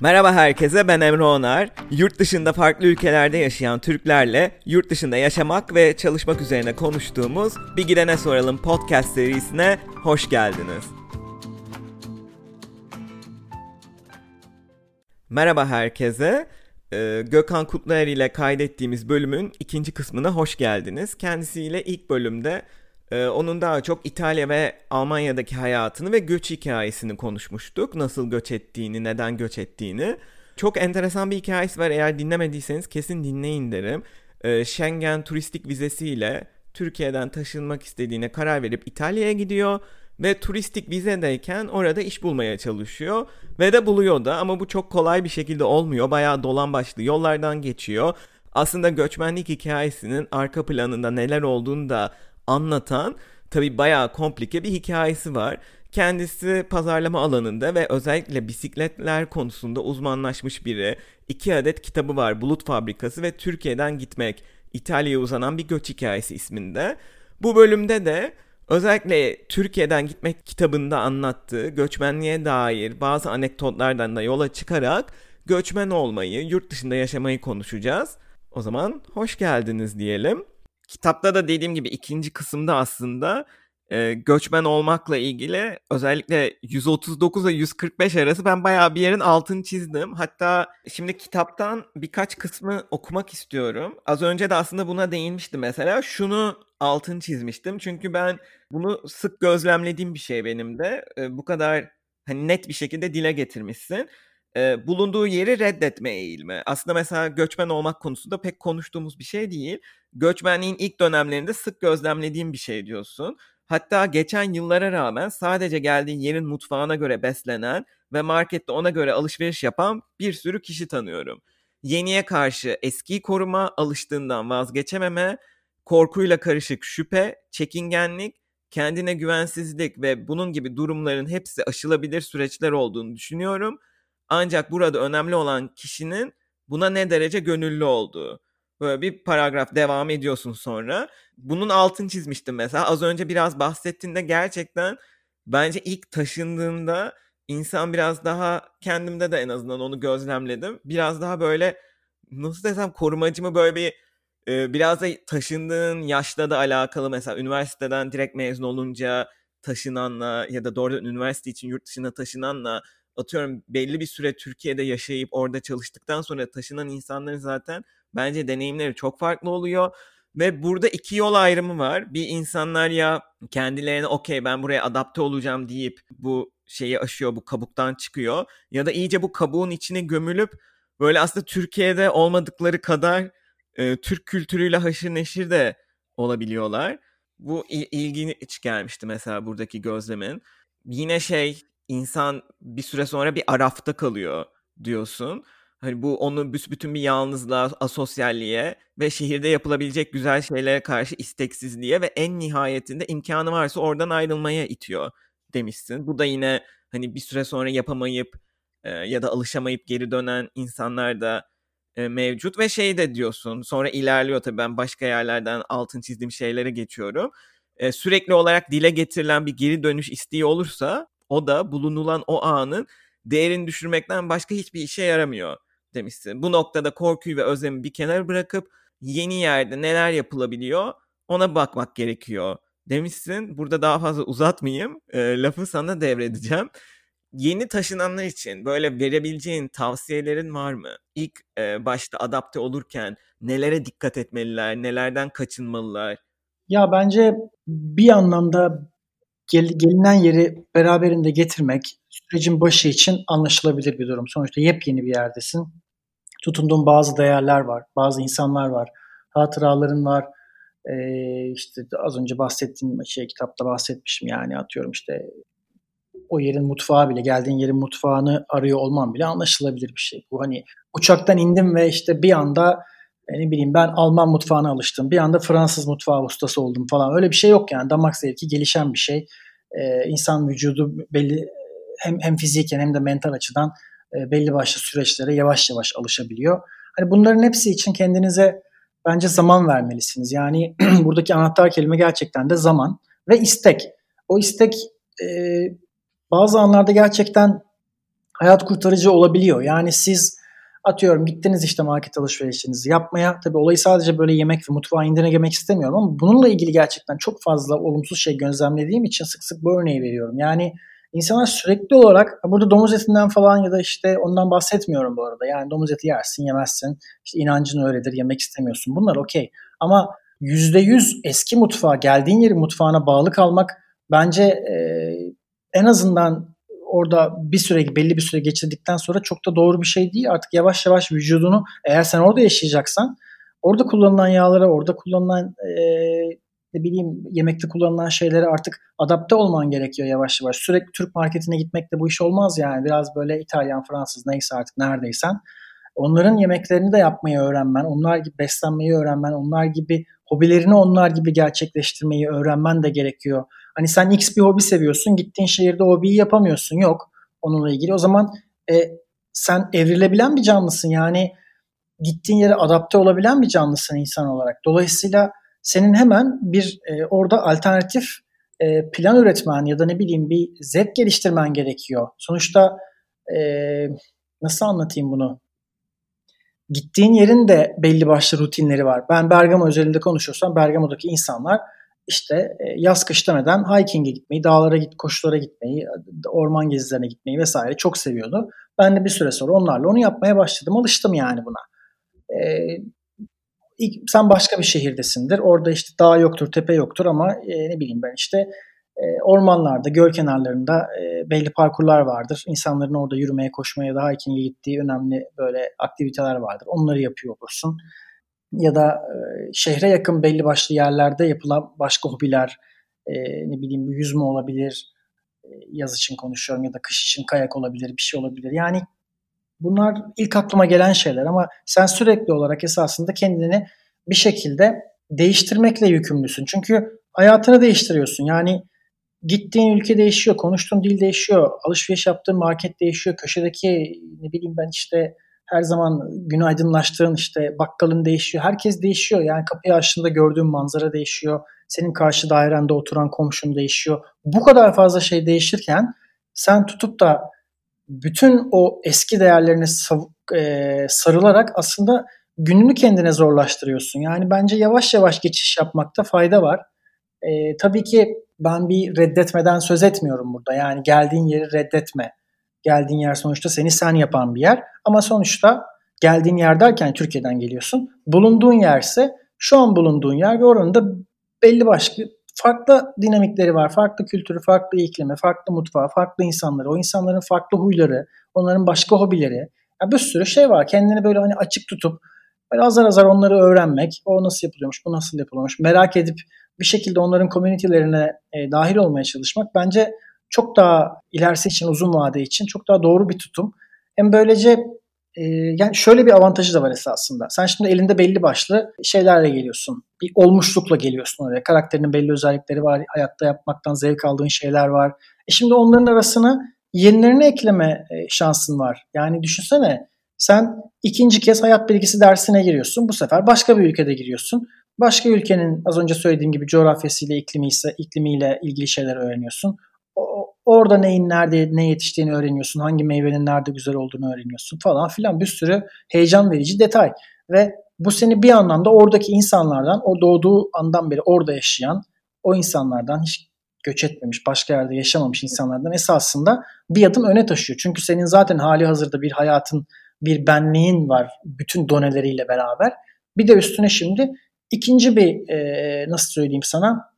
Merhaba herkese ben Emre Onar. Yurt dışında farklı ülkelerde yaşayan Türklerle yurt dışında yaşamak ve çalışmak üzerine konuştuğumuz Bir Gidene Soralım podcast serisine hoş geldiniz. Merhaba herkese. Ee, Gökhan Kutluer ile kaydettiğimiz bölümün ikinci kısmına hoş geldiniz. Kendisiyle ilk bölümde e, onun daha çok İtalya ve Almanya'daki hayatını ve göç hikayesini konuşmuştuk. Nasıl göç ettiğini, neden göç ettiğini. Çok enteresan bir hikayesi var. Eğer dinlemediyseniz kesin dinleyin derim. Ee, Schengen turistik vizesiyle Türkiye'den taşınmak istediğine karar verip İtalya'ya gidiyor ve turistik vizedeyken orada iş bulmaya çalışıyor ve de buluyor da ama bu çok kolay bir şekilde olmuyor. Bayağı dolan başlı yollardan geçiyor. Aslında göçmenlik hikayesinin arka planında neler olduğunu da anlatan tabi bayağı komplike bir hikayesi var. Kendisi pazarlama alanında ve özellikle bisikletler konusunda uzmanlaşmış biri. İki adet kitabı var Bulut Fabrikası ve Türkiye'den Gitmek İtalya'ya uzanan bir göç hikayesi isminde. Bu bölümde de özellikle Türkiye'den Gitmek kitabında anlattığı göçmenliğe dair bazı anekdotlardan da yola çıkarak göçmen olmayı, yurt dışında yaşamayı konuşacağız. O zaman hoş geldiniz diyelim. Kitapta da dediğim gibi ikinci kısımda aslında e, göçmen olmakla ilgili özellikle 139 ile 145 arası ben bayağı bir yerin altını çizdim. Hatta şimdi kitaptan birkaç kısmı okumak istiyorum. Az önce de aslında buna değinmiştim mesela. Şunu altını çizmiştim. Çünkü ben bunu sık gözlemlediğim bir şey benim de. E, bu kadar hani net bir şekilde dile getirmişsin e, bulunduğu yeri reddetme eğilimi. Aslında mesela göçmen olmak konusunda pek konuştuğumuz bir şey değil. Göçmenliğin ilk dönemlerinde sık gözlemlediğim bir şey diyorsun. Hatta geçen yıllara rağmen sadece geldiğin yerin mutfağına göre beslenen ve markette ona göre alışveriş yapan bir sürü kişi tanıyorum. Yeniye karşı eskiyi koruma, alıştığından vazgeçememe, korkuyla karışık şüphe, çekingenlik, kendine güvensizlik ve bunun gibi durumların hepsi aşılabilir süreçler olduğunu düşünüyorum. Ancak burada önemli olan kişinin buna ne derece gönüllü olduğu. Böyle bir paragraf devam ediyorsun sonra. Bunun altını çizmiştim mesela. Az önce biraz bahsettiğinde gerçekten bence ilk taşındığında insan biraz daha kendimde de en azından onu gözlemledim. Biraz daha böyle nasıl desem korumacı mı böyle bir e, biraz da taşındığın yaşla da alakalı mesela üniversiteden direkt mezun olunca taşınanla ya da doğrudan üniversite için yurt dışına taşınanla atıyorum belli bir süre Türkiye'de yaşayıp orada çalıştıktan sonra taşınan insanların zaten bence deneyimleri çok farklı oluyor. Ve burada iki yol ayrımı var. Bir insanlar ya kendilerine okey ben buraya adapte olacağım deyip bu şeyi aşıyor, bu kabuktan çıkıyor. Ya da iyice bu kabuğun içine gömülüp böyle aslında Türkiye'de olmadıkları kadar e, Türk kültürüyle haşır neşir de olabiliyorlar. Bu il- ilginç gelmişti mesela buradaki gözlemin. Yine şey insan bir süre sonra bir arafta kalıyor diyorsun. Hani bu onu bütün bir yalnızlığa, asosyalliğe ve şehirde yapılabilecek güzel şeylere karşı isteksizliğe ve en nihayetinde imkanı varsa oradan ayrılmaya itiyor demişsin. Bu da yine hani bir süre sonra yapamayıp e, ya da alışamayıp geri dönen insanlar da e, mevcut ve şey de diyorsun sonra ilerliyor tabii ben başka yerlerden altın çizdiğim şeylere geçiyorum. E, sürekli olarak dile getirilen bir geri dönüş isteği olursa o da bulunulan o anın değerini düşürmekten başka hiçbir işe yaramıyor demişsin. Bu noktada korkuyu ve özlemi bir kenara bırakıp yeni yerde neler yapılabiliyor ona bakmak gerekiyor demişsin. Burada daha fazla uzatmayayım. E, lafı sana devredeceğim. Yeni taşınanlar için böyle verebileceğin tavsiyelerin var mı? İlk e, başta adapte olurken nelere dikkat etmeliler, nelerden kaçınmalılar? Ya bence bir anlamda gel, gelinen yeri beraberinde getirmek sürecin başı için anlaşılabilir bir durum. Sonuçta yepyeni bir yerdesin. Tutunduğun bazı değerler var, bazı insanlar var, hatıraların var. Ee, işte az önce bahsettiğim şey kitapta bahsetmişim yani atıyorum işte o yerin mutfağı bile geldiğin yerin mutfağını arıyor olman bile anlaşılabilir bir şey. Bu hani uçaktan indim ve işte bir anda ne bileyim ben Alman mutfağına alıştım. Bir anda Fransız mutfağı ustası oldum falan. Öyle bir şey yok yani. Damak zevki gelişen bir şey. Ee, insan vücudu belli hem, hem fiziken hem de mental açıdan e, belli başlı süreçlere yavaş yavaş alışabiliyor. Hani bunların hepsi için kendinize bence zaman vermelisiniz. Yani buradaki anahtar kelime gerçekten de zaman ve istek. O istek e, bazı anlarda gerçekten hayat kurtarıcı olabiliyor. Yani siz atıyorum gittiniz işte market alışverişinizi yapmaya. Tabii olayı sadece böyle yemek ve mutfağa indirgemek istemiyorum ama bununla ilgili gerçekten çok fazla olumsuz şey gözlemlediğim için sık sık bu örneği veriyorum. Yani insanlar sürekli olarak burada domuz etinden falan ya da işte ondan bahsetmiyorum bu arada. Yani domuz eti yersin yemezsin. İşte inancın öyledir yemek istemiyorsun. Bunlar okey. Ama %100 eski mutfağa geldiğin yeri mutfağına bağlı kalmak bence e, en azından orada bir süre belli bir süre geçirdikten sonra çok da doğru bir şey değil. Artık yavaş yavaş vücudunu eğer sen orada yaşayacaksan orada kullanılan yağlara, orada kullanılan e, ne bileyim yemekte kullanılan şeylere artık adapte olman gerekiyor yavaş yavaş. Sürekli Türk marketine gitmekle bu iş olmaz yani. Biraz böyle İtalyan, Fransız neyse artık neredeysen. Onların yemeklerini de yapmayı öğrenmen, onlar gibi beslenmeyi öğrenmen, onlar gibi hobilerini onlar gibi gerçekleştirmeyi öğrenmen de gerekiyor. Hani sen X bir hobi seviyorsun, gittiğin şehirde hobiyi yapamıyorsun. Yok onunla ilgili. O zaman e, sen evrilebilen bir canlısın. Yani gittiğin yere adapte olabilen bir canlısın insan olarak. Dolayısıyla senin hemen bir e, orada alternatif e, plan üretmen ya da ne bileyim bir zevk geliştirmen gerekiyor. Sonuçta e, nasıl anlatayım bunu? Gittiğin yerin de belli başlı rutinleri var. Ben Bergamo özelinde konuşuyorsam Bergamo'daki insanlar işte e, yaz kış demeden hiking'e gitmeyi, dağlara git, koşulara gitmeyi, orman gezilerine gitmeyi vesaire çok seviyordu. Ben de bir süre sonra onlarla onu yapmaya başladım. Alıştım yani buna. Ee, ilk, sen başka bir şehirdesindir. Orada işte dağ yoktur, tepe yoktur ama e, ne bileyim ben işte e, ormanlarda, göl kenarlarında e, belli parkurlar vardır. İnsanların orada yürümeye, koşmaya ya da hiking'e gittiği önemli böyle aktiviteler vardır. Onları yapıyor olursun ya da e, şehre yakın belli başlı yerlerde yapılan başka hobiler, e, ne bileyim yüzme olabilir, e, yaz için konuşuyorum ya da kış için kayak olabilir, bir şey olabilir. Yani bunlar ilk aklıma gelen şeyler ama sen sürekli olarak esasında kendini bir şekilde değiştirmekle yükümlüsün. Çünkü hayatını değiştiriyorsun. Yani gittiğin ülke değişiyor, konuştuğun dil değişiyor, alışveriş yaptığın market değişiyor, köşedeki ne bileyim ben işte her zaman gün aydınlaştığın işte bakkalın değişiyor. Herkes değişiyor. Yani kapıyı açtığında gördüğün manzara değişiyor. Senin karşı dairende oturan komşun değişiyor. Bu kadar fazla şey değişirken sen tutup da bütün o eski değerlerine e, sarılarak aslında gününü kendine zorlaştırıyorsun. Yani bence yavaş yavaş geçiş yapmakta fayda var. E, tabii ki ben bir reddetmeden söz etmiyorum burada. Yani geldiğin yeri reddetme Geldiğin yer sonuçta seni sen yapan bir yer. Ama sonuçta geldiğin yer derken Türkiye'den geliyorsun. Bulunduğun yerse şu an bulunduğun yer ve oranın da belli başlı farklı dinamikleri var. Farklı kültürü, farklı iklimi, farklı mutfağı, farklı insanları, o insanların farklı huyları, onların başka hobileri. Yani bir sürü şey var. Kendini böyle hani açık tutup böyle azar azar onları öğrenmek. O nasıl yapılıyormuş, bu nasıl yapılıyormuş. Merak edip bir şekilde onların komünitelerine e, dahil olmaya çalışmak bence çok daha ilerisi için uzun vade için çok daha doğru bir tutum. Hem böylece e, yani şöyle bir avantajı da var esasında. Sen şimdi elinde belli başlı şeylerle geliyorsun. Bir olmuşlukla geliyorsun oraya. Karakterinin belli özellikleri var. Hayatta yapmaktan zevk aldığın şeyler var. E şimdi onların arasına yenilerini ekleme e, şansın var. Yani düşünsene sen ikinci kez hayat bilgisi dersine giriyorsun. Bu sefer başka bir ülkede giriyorsun. Başka ülkenin az önce söylediğim gibi coğrafyasıyla, iklimi ise iklimiyle ilgili şeyler öğreniyorsun. Orada neyin nerede ne yetiştiğini öğreniyorsun. Hangi meyvenin nerede güzel olduğunu öğreniyorsun falan filan. Bir sürü heyecan verici detay. Ve bu seni bir anlamda oradaki insanlardan, o doğduğu andan beri orada yaşayan o insanlardan hiç göç etmemiş, başka yerde yaşamamış insanlardan esasında bir adım öne taşıyor. Çünkü senin zaten hali hazırda bir hayatın, bir benliğin var bütün doneleriyle beraber. Bir de üstüne şimdi ikinci bir e, nasıl söyleyeyim sana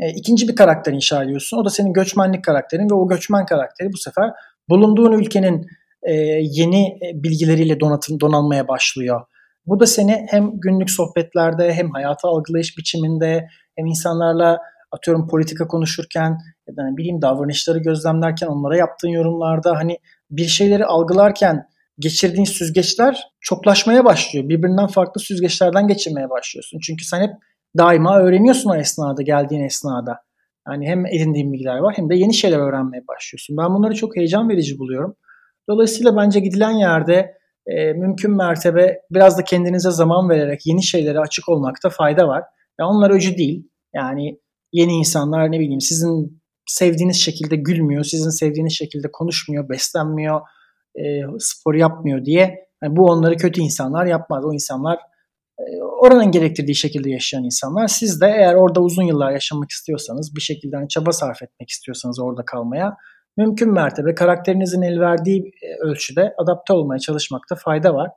e, ikinci bir karakter inşa ediyorsun. O da senin göçmenlik karakterin ve o göçmen karakteri bu sefer bulunduğun ülkenin e, yeni e, bilgileriyle donatın, donanmaya başlıyor. Bu da seni hem günlük sohbetlerde hem hayatı algılayış biçiminde hem insanlarla atıyorum politika konuşurken ya da ne bileyim davranışları gözlemlerken onlara yaptığın yorumlarda hani bir şeyleri algılarken geçirdiğin süzgeçler çoklaşmaya başlıyor. Birbirinden farklı süzgeçlerden geçirmeye başlıyorsun. Çünkü sen hep daima öğreniyorsun o esnada, geldiğin esnada. Yani hem edindiğin bilgiler var hem de yeni şeyler öğrenmeye başlıyorsun. Ben bunları çok heyecan verici buluyorum. Dolayısıyla bence gidilen yerde e, mümkün mertebe biraz da kendinize zaman vererek yeni şeylere açık olmakta fayda var. Ya onlar öcü değil. Yani yeni insanlar ne bileyim sizin sevdiğiniz şekilde gülmüyor, sizin sevdiğiniz şekilde konuşmuyor, beslenmiyor, e, spor yapmıyor diye yani bu onları kötü insanlar yapmaz. O insanlar oranın gerektirdiği şekilde yaşayan insanlar. Siz de eğer orada uzun yıllar yaşamak istiyorsanız, bir şekilde hani çaba sarf etmek istiyorsanız orada kalmaya mümkün mertebe karakterinizin el verdiği e, ölçüde adapte olmaya çalışmakta fayda var.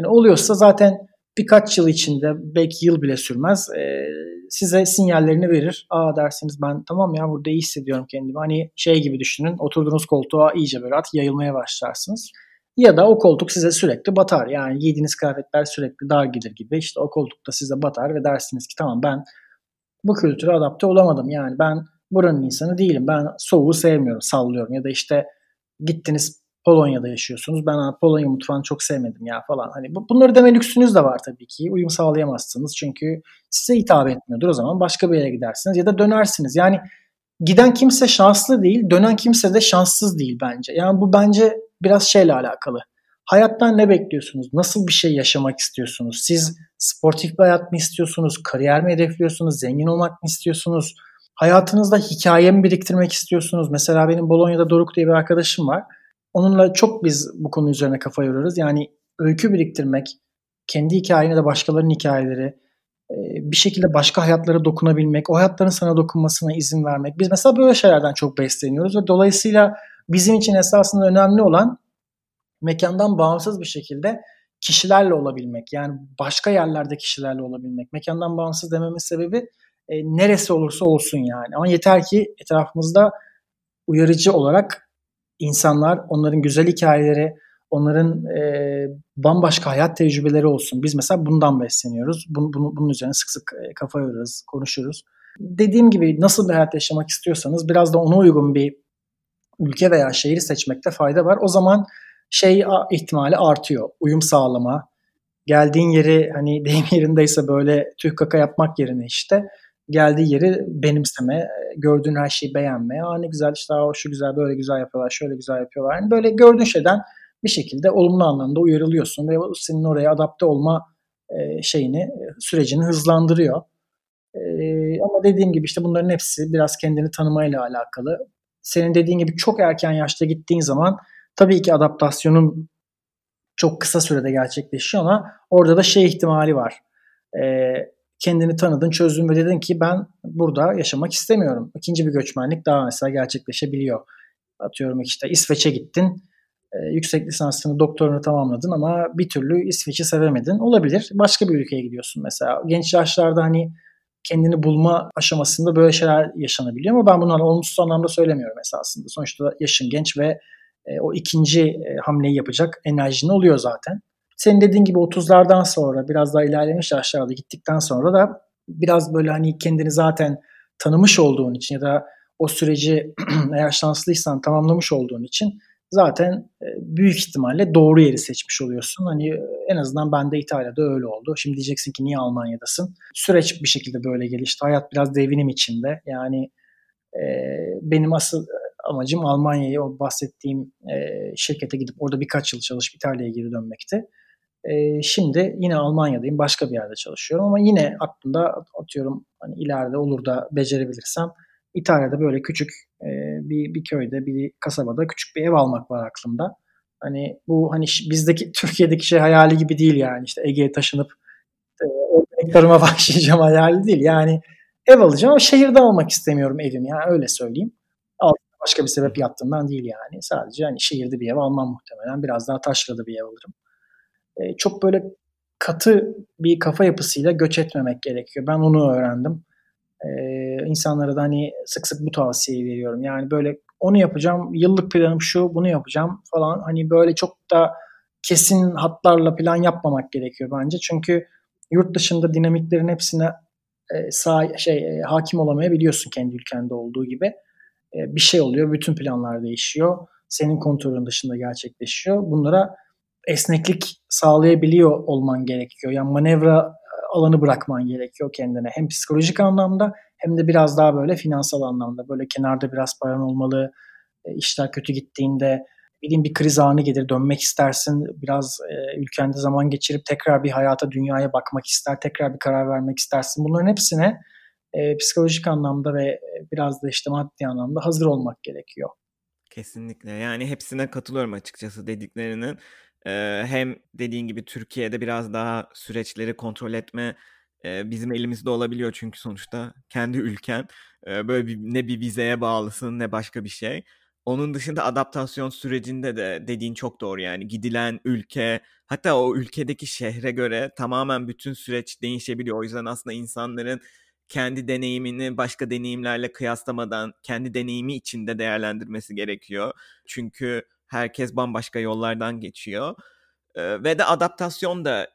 Hani oluyorsa zaten birkaç yıl içinde belki yıl bile sürmez e, size sinyallerini verir. Aa dersiniz ben tamam ya burada iyi hissediyorum kendimi. Hani şey gibi düşünün oturduğunuz koltuğa iyice böyle at yayılmaya başlarsınız. Ya da o koltuk size sürekli batar. Yani giydiğiniz kıyafetler sürekli dar gelir gibi. İşte o koltukta size batar ve dersiniz ki tamam ben bu kültüre adapte olamadım. Yani ben buranın insanı değilim. Ben soğuğu sevmiyorum, sallıyorum. Ya da işte gittiniz Polonya'da yaşıyorsunuz. Ben Polonya mutfağını çok sevmedim ya falan. Hani bu, bunları deme lüksünüz de var tabii ki. Uyum sağlayamazsınız çünkü size hitap etmiyordur. O zaman başka bir yere gidersiniz ya da dönersiniz. Yani giden kimse şanslı değil, dönen kimse de şanssız değil bence. Yani bu bence biraz şeyle alakalı. Hayattan ne bekliyorsunuz? Nasıl bir şey yaşamak istiyorsunuz? Siz sportif bir hayat mı istiyorsunuz? Kariyer mi hedefliyorsunuz? Zengin olmak mı istiyorsunuz? Hayatınızda hikaye mi biriktirmek istiyorsunuz? Mesela benim Bolonya'da Doruk diye bir arkadaşım var. Onunla çok biz bu konu üzerine kafa yoruyoruz. Yani öykü biriktirmek, kendi hikayeni de başkalarının hikayeleri, bir şekilde başka hayatlara dokunabilmek, o hayatların sana dokunmasına izin vermek. Biz mesela böyle şeylerden çok besleniyoruz ve dolayısıyla bizim için esasında önemli olan mekandan bağımsız bir şekilde kişilerle olabilmek. Yani başka yerlerde kişilerle olabilmek. Mekandan bağımsız dememin sebebi e, neresi olursa olsun yani. Ama yeter ki etrafımızda uyarıcı olarak insanlar, onların güzel hikayeleri, onların e, bambaşka hayat tecrübeleri olsun. Biz mesela bundan besleniyoruz. Bunu, bunu, bunun üzerine sık sık e, kafa yoruyoruz, konuşuruz. Dediğim gibi nasıl bir hayat yaşamak istiyorsanız biraz da ona uygun bir ülke veya şehri seçmekte fayda var. O zaman şey ihtimali artıyor. Uyum sağlama, geldiğin yeri hani deyim yerindeyse böyle tüh kaka yapmak yerine işte geldiği yeri benimseme, gördüğün her şeyi beğenme. Aa ne güzel işte aa, şu güzel böyle güzel yapıyorlar, şöyle güzel yapıyorlar. Yani böyle gördüğün şeyden bir şekilde olumlu anlamda uyarılıyorsun ve senin oraya adapte olma e, şeyini, sürecini hızlandırıyor. E, ama dediğim gibi işte bunların hepsi biraz kendini tanımayla alakalı. Senin dediğin gibi çok erken yaşta gittiğin zaman tabii ki adaptasyonun çok kısa sürede gerçekleşiyor ama orada da şey ihtimali var. E, kendini tanıdın, çözdün ve dedin ki ben burada yaşamak istemiyorum. İkinci bir göçmenlik daha mesela gerçekleşebiliyor. Atıyorum işte İsveç'e gittin, e, yüksek lisansını, doktorunu tamamladın ama bir türlü İsveç'i sevemedin. Olabilir. Başka bir ülkeye gidiyorsun mesela. Genç yaşlarda hani kendini bulma aşamasında böyle şeyler yaşanabiliyor ama ben bunları olumsuz anlamda söylemiyorum esasında. Sonuçta yaşın genç ve e, o ikinci e, hamleyi yapacak enerjin oluyor zaten. Senin dediğin gibi 30'lardan sonra biraz daha ilerlemiş yaşlarda gittikten sonra da biraz böyle hani kendini zaten tanımış olduğun için ya da o süreci eğer şanslıysan tamamlamış olduğun için zaten e, büyük ihtimalle doğru yeri seçmiş oluyorsun. Hani en azından bende İtalya'da öyle oldu. Şimdi diyeceksin ki niye Almanya'dasın? Süreç bir şekilde böyle gelişti. Hayat biraz devinim içinde. Yani e, benim asıl amacım Almanya'yı o bahsettiğim e, şirkete gidip orada birkaç yıl çalışıp İtalya'ya geri dönmekti. E, şimdi yine Almanya'dayım. Başka bir yerde çalışıyorum ama yine aklımda atıyorum hani ileride olur da becerebilirsem İtalya'da böyle küçük e, bir, bir köyde, bir kasabada küçük bir ev almak var aklımda. Hani bu hani bizdeki Türkiye'deki şey hayali gibi değil yani. işte Ege'ye taşınıp e, organik başlayacağım hayali değil. Yani ev alacağım ama şehirde almak istemiyorum evimi yani öyle söyleyeyim. Başka bir sebep yattığından değil yani. Sadece hani şehirde bir ev almam muhtemelen. Biraz daha taşrada bir ev alırım. E, çok böyle katı bir kafa yapısıyla göç etmemek gerekiyor. Ben onu öğrendim. E, insanlara da hani sık sık bu tavsiyeyi veriyorum. Yani böyle onu yapacağım, yıllık planım şu, bunu yapacağım falan. Hani böyle çok da kesin hatlarla plan yapmamak gerekiyor bence. Çünkü yurt dışında dinamiklerin hepsine e, sağ, şey e, hakim olamayabiliyorsun kendi ülkende olduğu gibi. E, bir şey oluyor, bütün planlar değişiyor. Senin kontrolün dışında gerçekleşiyor. Bunlara esneklik sağlayabiliyor olman gerekiyor. Yani manevra alanı bırakman gerekiyor kendine. Hem psikolojik anlamda hem de biraz daha böyle finansal anlamda. Böyle kenarda biraz paran olmalı. E, işler kötü gittiğinde bileyim bir kriz anı gelir dönmek istersin. Biraz e, ülkende zaman geçirip tekrar bir hayata dünyaya bakmak ister. Tekrar bir karar vermek istersin. Bunların hepsine e, e, psikolojik anlamda ve biraz da işte maddi anlamda hazır olmak gerekiyor. Kesinlikle. Yani hepsine katılıyorum açıkçası dediklerinin. Hem dediğin gibi Türkiye'de biraz daha süreçleri kontrol etme bizim elimizde olabiliyor çünkü sonuçta kendi ülken. Böyle bir, ne bir vizeye bağlısın ne başka bir şey. Onun dışında adaptasyon sürecinde de dediğin çok doğru yani gidilen ülke hatta o ülkedeki şehre göre tamamen bütün süreç değişebiliyor. O yüzden aslında insanların kendi deneyimini başka deneyimlerle kıyaslamadan kendi deneyimi içinde değerlendirmesi gerekiyor. Çünkü herkes bambaşka yollardan geçiyor. Ve de adaptasyon da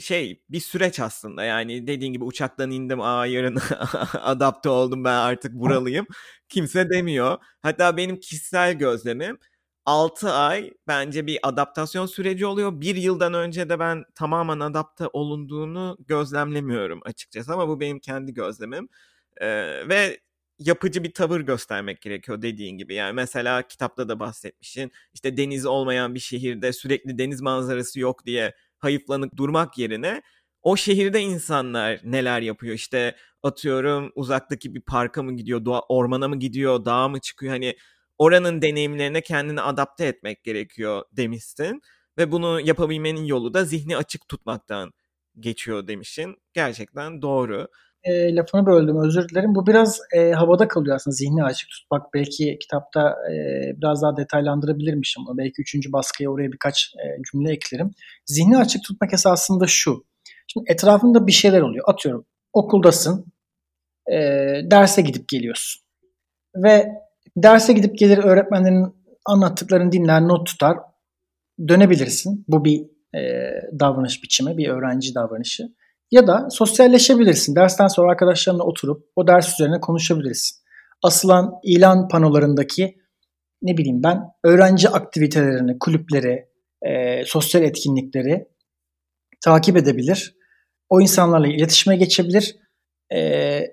şey bir süreç aslında yani dediğin gibi uçaktan indim aa yarın adapte oldum ben artık buralıyım kimse demiyor. Hatta benim kişisel gözlemim 6 ay bence bir adaptasyon süreci oluyor. Bir yıldan önce de ben tamamen adapte olunduğunu gözlemlemiyorum açıkçası ama bu benim kendi gözlemim. Ee, ve yapıcı bir tavır göstermek gerekiyor dediğin gibi. Yani mesela kitapta da bahsetmişsin. İşte deniz olmayan bir şehirde sürekli deniz manzarası yok diye hayıflanıp durmak yerine o şehirde insanlar neler yapıyor işte atıyorum uzaktaki bir parka mı gidiyor doğa, ormana mı gidiyor dağa mı çıkıyor hani oranın deneyimlerine kendini adapte etmek gerekiyor demişsin ve bunu yapabilmenin yolu da zihni açık tutmaktan geçiyor demişsin gerçekten doğru e, lafını böldüm özür dilerim. Bu biraz e, havada kalıyor aslında zihni açık tutmak. Belki kitapta e, biraz daha detaylandırabilirmişim. Belki üçüncü baskıya oraya birkaç e, cümle eklerim. Zihni açık tutmak esasında şu. Şimdi etrafında bir şeyler oluyor. Atıyorum okuldasın. E, derse gidip geliyorsun. Ve derse gidip gelir öğretmenlerin anlattıklarını dinler, not tutar. Dönebilirsin. Bu bir e, davranış biçimi, bir öğrenci davranışı. Ya da sosyalleşebilirsin. Dersten sonra arkadaşlarınla oturup o ders üzerine konuşabilirsin. Asılan ilan panolarındaki ne bileyim ben öğrenci aktivitelerini, kulüpleri, e, sosyal etkinlikleri takip edebilir. O insanlarla iletişime geçebilir. E,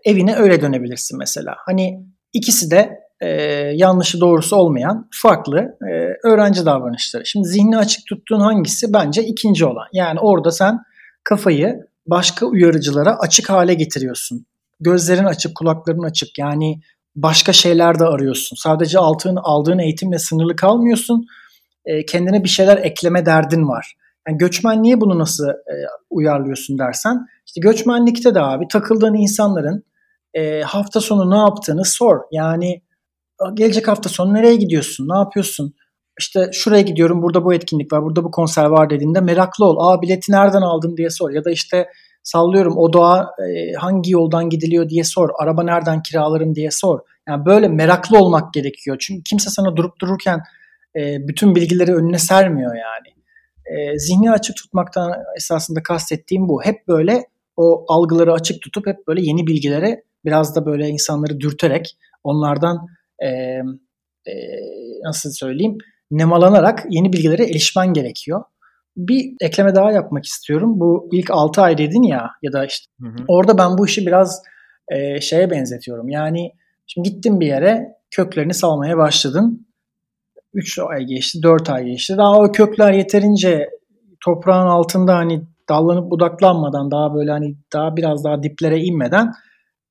evine öyle dönebilirsin mesela. Hani ikisi de e, yanlışı doğrusu olmayan farklı e, öğrenci davranışları. Şimdi zihni açık tuttuğun hangisi? Bence ikinci olan. Yani orada sen kafayı başka uyarıcılara açık hale getiriyorsun. Gözlerin açık, kulakların açık. Yani başka şeyler de arıyorsun. Sadece altın, aldığın eğitimle sınırlı kalmıyorsun. E, kendine bir şeyler ekleme derdin var. Yani göçmenliğe bunu nasıl e, uyarlıyorsun dersen, işte göçmenlikte de abi takıldığın insanların e, hafta sonu ne yaptığını sor. Yani gelecek hafta sonu nereye gidiyorsun, ne yapıyorsun? İşte şuraya gidiyorum burada bu etkinlik var burada bu konser var dediğinde meraklı ol. Aa bileti nereden aldın diye sor ya da işte sallıyorum o doğa e, hangi yoldan gidiliyor diye sor. Araba nereden kiralarım diye sor. Yani böyle meraklı olmak gerekiyor. Çünkü kimse sana durup dururken e, bütün bilgileri önüne sermiyor yani. E, zihni açık tutmaktan esasında kastettiğim bu. Hep böyle o algıları açık tutup hep böyle yeni bilgilere biraz da böyle insanları dürterek onlardan e, e, nasıl söyleyeyim nemalanarak yeni bilgilere erişmen gerekiyor. Bir ekleme daha yapmak istiyorum. Bu ilk 6 ay dedin ya ya da işte hı hı. orada ben bu işi biraz e, şeye benzetiyorum. Yani şimdi gittin bir yere köklerini salmaya başladın. 3 ay geçti, 4 ay geçti. Daha o kökler yeterince toprağın altında hani dallanıp budaklanmadan daha böyle hani daha biraz daha diplere inmeden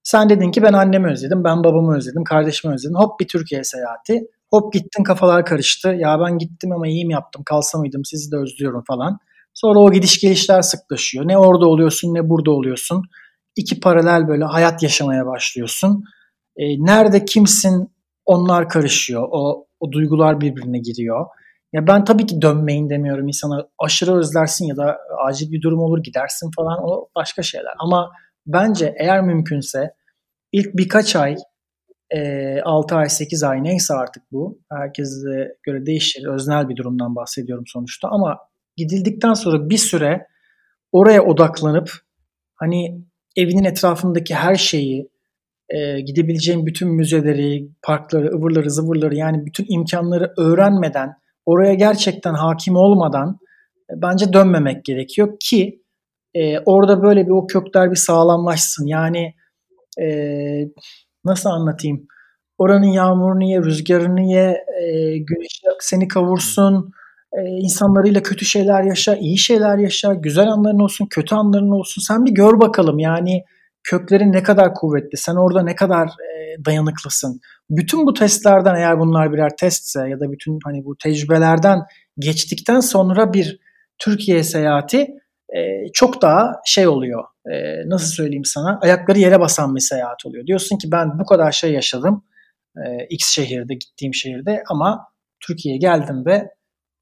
sen dedin ki ben annemi özledim, ben babamı özledim, kardeşimi özledim. Hop bir Türkiye seyahati. Hop gittin kafalar karıştı. Ya ben gittim ama iyi mi yaptım kalsa mıydım sizi de özlüyorum falan. Sonra o gidiş gelişler sıklaşıyor. Ne orada oluyorsun ne burada oluyorsun. İki paralel böyle hayat yaşamaya başlıyorsun. E, nerede kimsin onlar karışıyor. O, o duygular birbirine giriyor. Ya ben tabii ki dönmeyin demiyorum insana aşırı özlersin ya da acil bir durum olur gidersin falan o başka şeyler. Ama bence eğer mümkünse ilk birkaç ay e, 6 ay 8 ay neyse artık bu. Herkese göre değişir. Öznel bir durumdan bahsediyorum sonuçta ama gidildikten sonra bir süre oraya odaklanıp hani evinin etrafındaki her şeyi e, gidebileceğin bütün müzeleri, parkları, ıvırları, zıvırları yani bütün imkanları öğrenmeden, oraya gerçekten hakim olmadan e, bence dönmemek gerekiyor ki e, orada böyle bir o kökler bir sağlamlaşsın. Yani e, nasıl anlatayım? Oranın yağmurunu ye, rüzgarını ye, e, güneş seni kavursun, e, insanlarıyla kötü şeyler yaşa, iyi şeyler yaşa, güzel anların olsun, kötü anların olsun. Sen bir gör bakalım yani köklerin ne kadar kuvvetli, sen orada ne kadar e, dayanıklısın. Bütün bu testlerden eğer bunlar birer testse ya da bütün hani bu tecrübelerden geçtikten sonra bir Türkiye seyahati e, çok daha şey oluyor. E, nasıl söyleyeyim sana? Ayakları yere basan bir seyahat oluyor. Diyorsun ki ben bu kadar şey yaşadım. E, X şehirde, gittiğim şehirde ama Türkiye'ye geldim ve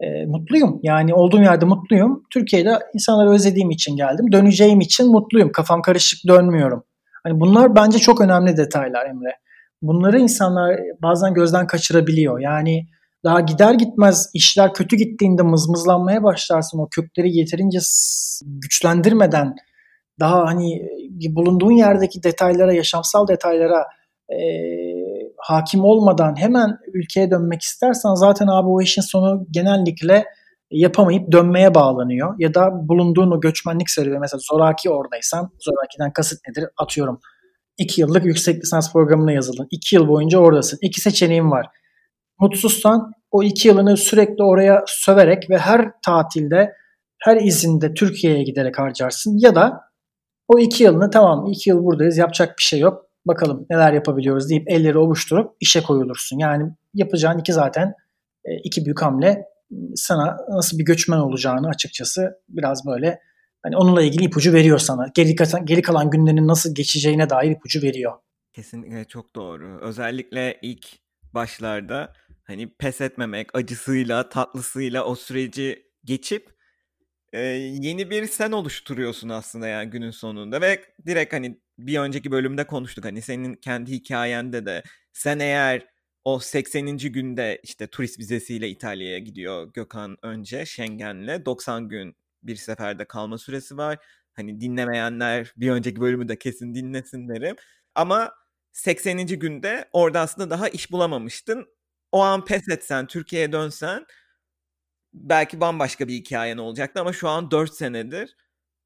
e, mutluyum. Yani olduğum yerde mutluyum. Türkiye'de insanları özlediğim için geldim. Döneceğim için mutluyum. Kafam karışık dönmüyorum. Hani bunlar bence çok önemli detaylar Emre. Bunları insanlar bazen gözden kaçırabiliyor. Yani daha gider gitmez işler kötü gittiğinde mızmızlanmaya başlarsın. O kökleri yeterince güçlendirmeden daha hani bulunduğun yerdeki detaylara, yaşamsal detaylara e, hakim olmadan hemen ülkeye dönmek istersen zaten abi o işin sonu genellikle yapamayıp dönmeye bağlanıyor. Ya da bulunduğun o göçmenlik serüveni mesela zoraki oradaysan zorakiden kasıt nedir? Atıyorum 2 yıllık yüksek lisans programına yazıldın. 2 yıl boyunca oradasın. İki seçeneğin var. Mutsuzsan o 2 yılını sürekli oraya söverek ve her tatilde her izinde Türkiye'ye giderek harcarsın. Ya da o 2 yılını tamam 2 yıl buradayız yapacak bir şey yok bakalım neler yapabiliyoruz deyip elleri ovuşturup işe koyulursun. Yani yapacağın iki zaten e, iki büyük hamle sana nasıl bir göçmen olacağını açıkçası biraz böyle hani onunla ilgili ipucu veriyor sana. Geri kalan, geri kalan günlerin nasıl geçeceğine dair ipucu veriyor. Kesinlikle çok doğru. Özellikle ilk başlarda hani pes etmemek, acısıyla, tatlısıyla o süreci geçip e, yeni bir sen oluşturuyorsun aslında yani günün sonunda ve direkt hani bir önceki bölümde konuştuk hani senin kendi hikayende de sen eğer o 80. günde işte turist vizesiyle İtalya'ya gidiyor Gökhan önce Schengen'le 90 gün bir seferde kalma süresi var. Hani dinlemeyenler bir önceki bölümü de kesin dinlesin derim. Ama 80. günde orada aslında daha iş bulamamıştın. O an pes etsen, Türkiye'ye dönsen belki bambaşka bir hikayen olacaktı ama şu an 4 senedir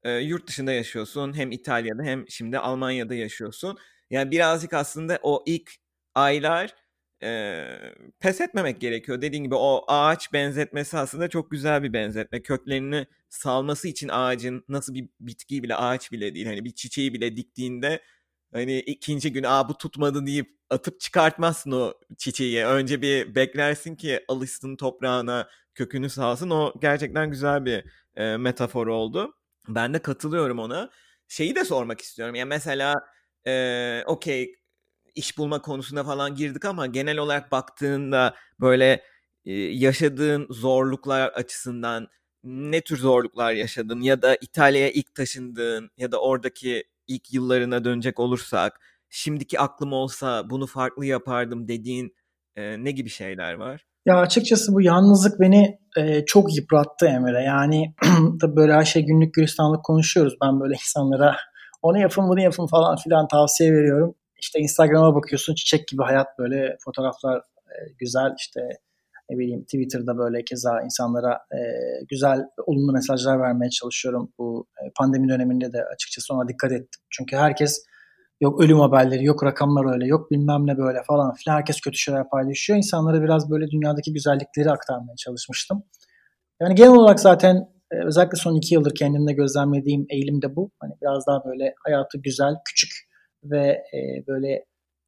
e, yurt dışında yaşıyorsun. Hem İtalya'da hem şimdi Almanya'da yaşıyorsun. Yani birazcık aslında o ilk aylar e, pes etmemek gerekiyor. Dediğin gibi o ağaç benzetmesi aslında çok güzel bir benzetme. Köklerini salması için ağacın nasıl bir bitki bile ağaç bile değil. Hani bir çiçeği bile diktiğinde hani ikinci gün aa bu tutmadı deyip atıp çıkartmazsın o çiçeği. Önce bir beklersin ki alışsın toprağına, kökünü sağsın. O gerçekten güzel bir e, metafor oldu. Ben de katılıyorum ona. Şeyi de sormak istiyorum. Ya yani mesela e, okey iş bulma konusunda falan girdik ama genel olarak baktığında böyle e, yaşadığın zorluklar açısından ne tür zorluklar yaşadın ya da İtalya'ya ilk taşındığın ya da oradaki ilk yıllarına dönecek olursak şimdiki aklım olsa bunu farklı yapardım dediğin e, ne gibi şeyler var? Ya açıkçası bu yalnızlık beni e, çok yıprattı Emre. Yani tabii böyle her şey günlük gülistanlık konuşuyoruz. Ben böyle insanlara onu yapın bunu yapın falan filan tavsiye veriyorum. İşte Instagram'a bakıyorsun çiçek gibi hayat böyle fotoğraflar e, güzel işte ne bileyim Twitter'da böyle keza insanlara e, güzel olumlu mesajlar vermeye çalışıyorum. Bu e, pandemi döneminde de açıkçası ona dikkat ettim. Çünkü herkes Yok ölüm haberleri, yok rakamlar öyle, yok bilmem ne böyle falan filan. Herkes kötü şeyler paylaşıyor. İnsanlara biraz böyle dünyadaki güzellikleri aktarmaya çalışmıştım. Yani genel olarak zaten e, özellikle son iki yıldır kendimde gözlemlediğim eğilim de bu. Hani biraz daha böyle hayatı güzel, küçük ve e, böyle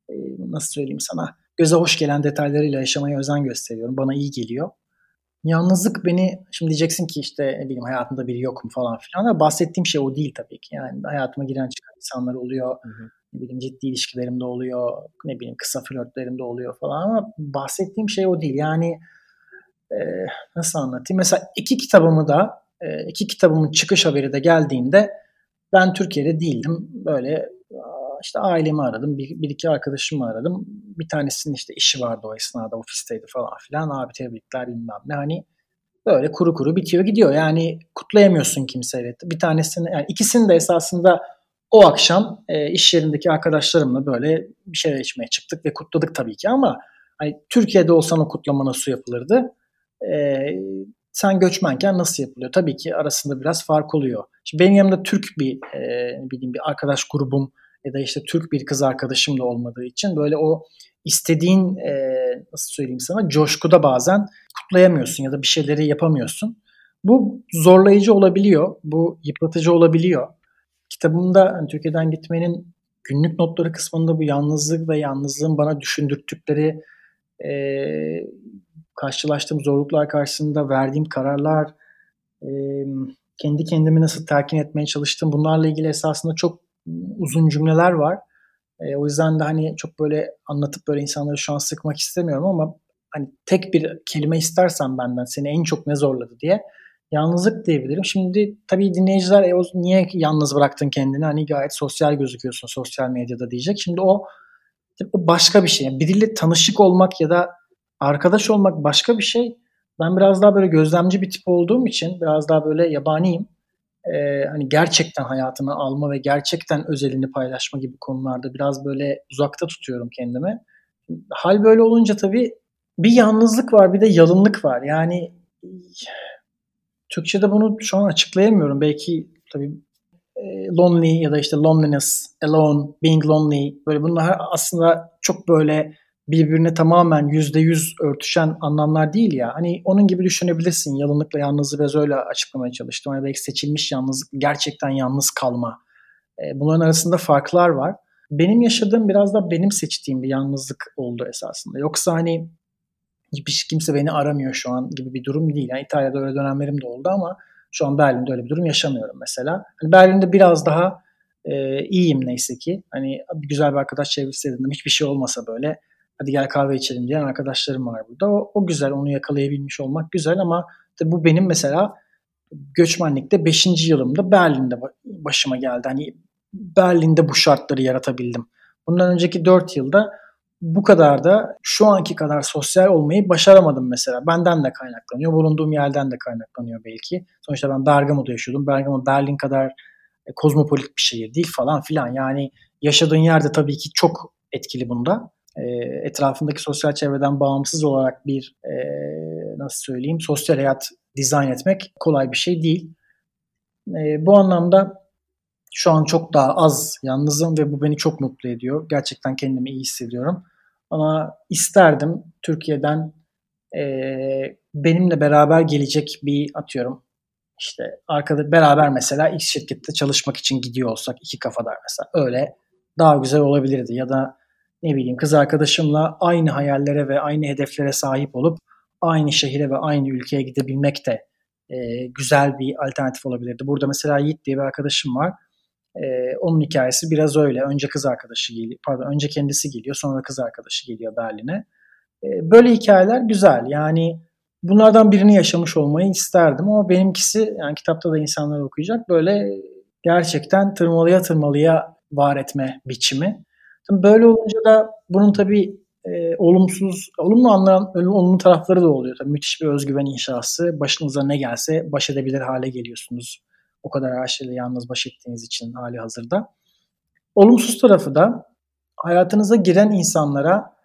e, nasıl söyleyeyim sana göze hoş gelen detaylarıyla yaşamaya özen gösteriyorum. Bana iyi geliyor. Yalnızlık beni, şimdi diyeceksin ki işte ne bileyim hayatımda biri yok mu falan filan ama bahsettiğim şey o değil tabii ki. Yani hayatıma giren çıkan insanlar oluyor. Hı hı ne bileyim ciddi ilişkilerimde oluyor, ne bileyim kısa flörtlerimde oluyor falan ama bahsettiğim şey o değil. Yani e, nasıl anlatayım? Mesela iki kitabımı da e, iki kitabımın çıkış haberi de geldiğinde ben Türkiye'de değildim. Böyle işte ailemi aradım, bir, bir iki arkadaşımı aradım. Bir tanesinin işte işi vardı o esnada, ofisteydi falan filan. Abi tebrikler bilmem ne. Hani böyle kuru kuru bitiyor gidiyor. Yani kutlayamıyorsun kimseyle. Bir tanesini yani ikisini de esasında o akşam e, iş yerindeki arkadaşlarımla böyle bir şey içmeye çıktık ve kutladık tabii ki ama hani Türkiye'de olsan o kutlama nasıl yapılırdı? E, sen göçmenken nasıl yapılıyor? Tabii ki arasında biraz fark oluyor. Şimdi benim yanımda Türk bir e, bileyim bir arkadaş grubum ya da işte Türk bir kız arkadaşım da olmadığı için böyle o istediğin e, nasıl söyleyeyim sana coşkuda bazen kutlayamıyorsun ya da bir şeyleri yapamıyorsun. Bu zorlayıcı olabiliyor. Bu yıpratıcı olabiliyor kitabımda hani Türkiye'den gitmenin günlük notları kısmında bu yalnızlık ve yalnızlığın bana düşündürttükleri e, karşılaştığım zorluklar karşısında verdiğim kararlar, e, kendi kendimi nasıl telkin etmeye çalıştım bunlarla ilgili esasında çok uzun cümleler var. E, o yüzden de hani çok böyle anlatıp böyle insanları şu an sıkmak istemiyorum ama hani tek bir kelime istersen benden seni en çok ne zorladı diye yalnızlık diyebilirim. Şimdi tabii dinleyiciler e, o niye yalnız bıraktın kendini hani gayet sosyal gözüküyorsun sosyal medyada diyecek. Şimdi o o başka bir şey. Yani biriyle tanışık olmak ya da arkadaş olmak başka bir şey. Ben biraz daha böyle gözlemci bir tip olduğum için biraz daha böyle yabaniyim. Ee, hani gerçekten hayatını alma ve gerçekten özelini paylaşma gibi konularda biraz böyle uzakta tutuyorum kendimi. Hal böyle olunca tabii bir yalnızlık var bir de yalınlık var. Yani Türkçe'de bunu şu an açıklayamıyorum. Belki tabii e, lonely ya da işte loneliness, alone, being lonely böyle bunlar aslında çok böyle birbirine tamamen yüzde yüz örtüşen anlamlar değil ya. Hani onun gibi düşünebilirsin. Yalınlıkla yalnızlığı biraz öyle açıklamaya çalıştım. Hani belki seçilmiş yalnızlık, gerçekten yalnız kalma. E, bunların arasında farklar var. Benim yaşadığım biraz da benim seçtiğim bir yalnızlık oldu esasında. Yoksa hani hiç kimse beni aramıyor şu an gibi bir durum değil. Yani İtalya'da öyle dönemlerim de oldu ama şu an Berlin'de öyle bir durum yaşamıyorum mesela. Hani Berlin'de biraz daha e, iyiyim neyse ki. Hani güzel bir arkadaş çevresi edindim. Hiçbir şey olmasa böyle hadi gel kahve içelim diyen arkadaşlarım var burada. O, o güzel onu yakalayabilmiş olmak güzel ama bu benim mesela göçmenlikte 5. yılımda Berlin'de başıma geldi. Hani Berlin'de bu şartları yaratabildim. Bundan önceki 4 yılda bu kadar da şu anki kadar sosyal olmayı başaramadım mesela. Benden de kaynaklanıyor. Bulunduğum yerden de kaynaklanıyor belki. Sonuçta ben Bergamo'da yaşıyordum. Bergamo Berlin kadar e, kozmopolit bir şehir değil falan filan. Yani yaşadığın yerde tabii ki çok etkili bunda. E, etrafındaki sosyal çevreden bağımsız olarak bir e, nasıl söyleyeyim sosyal hayat dizayn etmek kolay bir şey değil. E, bu anlamda şu an çok daha az yalnızım ve bu beni çok mutlu ediyor. Gerçekten kendimi iyi hissediyorum. Ama isterdim Türkiye'den e, benimle beraber gelecek bir atıyorum işte arkada beraber mesela X şirkette çalışmak için gidiyor olsak iki kafadar mesela öyle daha güzel olabilirdi ya da ne bileyim kız arkadaşımla aynı hayallere ve aynı hedeflere sahip olup aynı şehire ve aynı ülkeye gidebilmek de e, güzel bir alternatif olabilirdi. Burada mesela Yiğit diye bir arkadaşım var. E, onun hikayesi biraz öyle. Önce kız arkadaşı geliyor, pardon önce kendisi geliyor sonra kız arkadaşı geliyor Berlin'e. E, böyle hikayeler güzel. Yani bunlardan birini yaşamış olmayı isterdim ama benimkisi yani kitapta da insanlar okuyacak böyle gerçekten tırmalıya tırmalıya var etme biçimi. Böyle olunca da bunun tabii e, olumsuz, olumlu anlayan olumlu tarafları da oluyor. Tabii müthiş bir özgüven inşası. Başınıza ne gelse baş edebilir hale geliyorsunuz. O kadar her şeyle yalnız baş ettiğiniz için hali hazırda. Olumsuz tarafı da hayatınıza giren insanlara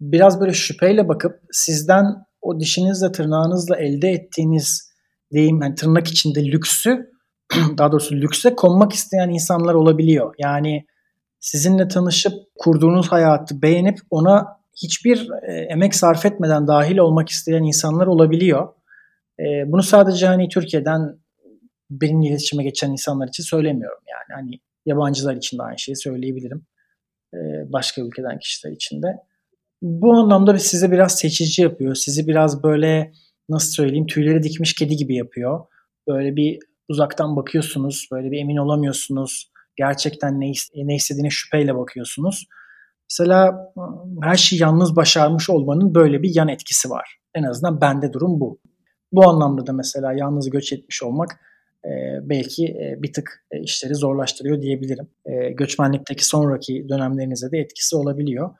biraz böyle şüpheyle bakıp sizden o dişinizle tırnağınızla elde ettiğiniz diyeyim yani tırnak içinde lüksü daha doğrusu lükse konmak isteyen insanlar olabiliyor. Yani sizinle tanışıp kurduğunuz hayatı beğenip ona hiçbir e, emek sarf etmeden dahil olmak isteyen insanlar olabiliyor. E, bunu sadece hani Türkiye'den benimle iletişime geçen insanlar için söylemiyorum yani. Hani yabancılar için de aynı şeyi söyleyebilirim. E, başka ülkeden kişiler için de. Bu anlamda size biraz seçici yapıyor. Sizi biraz böyle nasıl söyleyeyim tüyleri dikmiş kedi gibi yapıyor. Böyle bir uzaktan bakıyorsunuz, böyle bir emin olamıyorsunuz gerçekten ne, ne istediğine şüpheyle bakıyorsunuz. Mesela her şeyi yalnız başarmış olmanın böyle bir yan etkisi var. En azından bende durum bu. Bu anlamda da mesela yalnız göç etmiş olmak belki e, bir tık e, işleri zorlaştırıyor diyebilirim. E, göçmenlikteki sonraki dönemlerinize de etkisi olabiliyor.